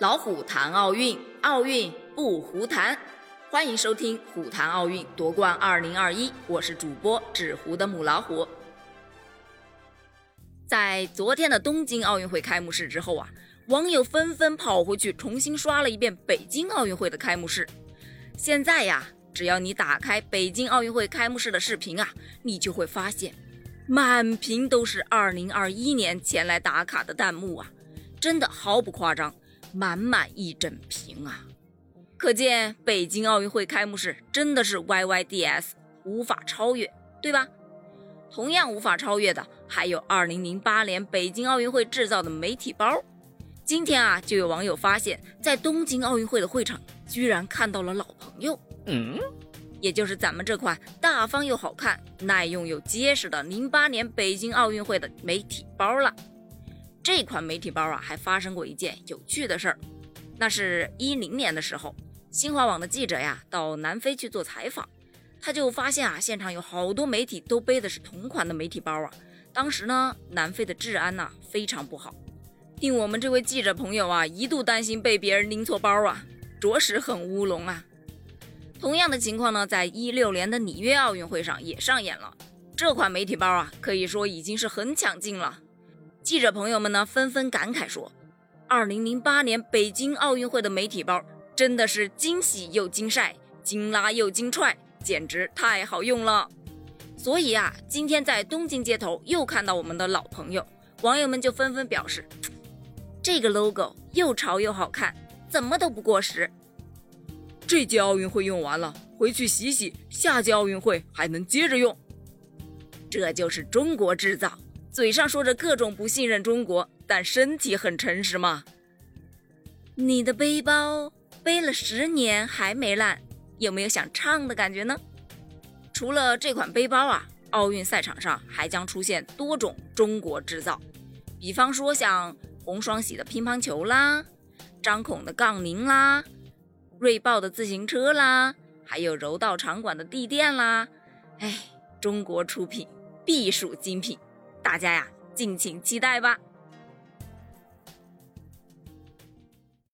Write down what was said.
老虎谈奥运，奥运不胡谈。欢迎收听《虎谈奥运夺冠二零二一》，我是主播纸糊的母老虎。在昨天的东京奥运会开幕式之后啊，网友纷纷跑回去重新刷了一遍北京奥运会的开幕式。现在呀，只要你打开北京奥运会开幕式的视频啊，你就会发现，满屏都是二零二一年前来打卡的弹幕啊，真的毫不夸张。满满一整瓶啊！可见北京奥运会开幕式真的是 YYDS 无法超越，对吧？同样无法超越的还有2008年北京奥运会制造的媒体包。今天啊，就有网友发现，在东京奥运会的会场居然看到了老朋友，嗯，也就是咱们这款大方又好看、耐用又结实的08年北京奥运会的媒体包了。这款媒体包啊，还发生过一件有趣的事儿。那是一零年的时候，新华网的记者呀到南非去做采访，他就发现啊，现场有好多媒体都背的是同款的媒体包啊。当时呢，南非的治安呐非常不好，令我们这位记者朋友啊一度担心被别人拎错包啊，着实很乌龙啊。同样的情况呢，在一六年的里约奥运会上也上演了。这款媒体包啊，可以说已经是很抢镜了。记者朋友们呢，纷纷感慨说：“二零零八年北京奥运会的媒体包真的是惊喜又惊晒，惊拉又惊踹，简直太好用了。”所以啊，今天在东京街头又看到我们的老朋友，网友们就纷纷表示：“这个 logo 又潮又好看，怎么都不过时。”这届奥运会用完了，回去洗洗，下届奥运会还能接着用。这就是中国制造。嘴上说着各种不信任中国，但身体很诚实嘛。你的背包背了十年还没烂，有没有想唱的感觉呢？除了这款背包啊，奥运赛场上还将出现多种中国制造，比方说像红双喜的乒乓球啦，张孔的杠铃啦，瑞豹的自行车啦，还有柔道场馆的地垫啦。哎，中国出品必属精品。大家呀，敬请期待吧。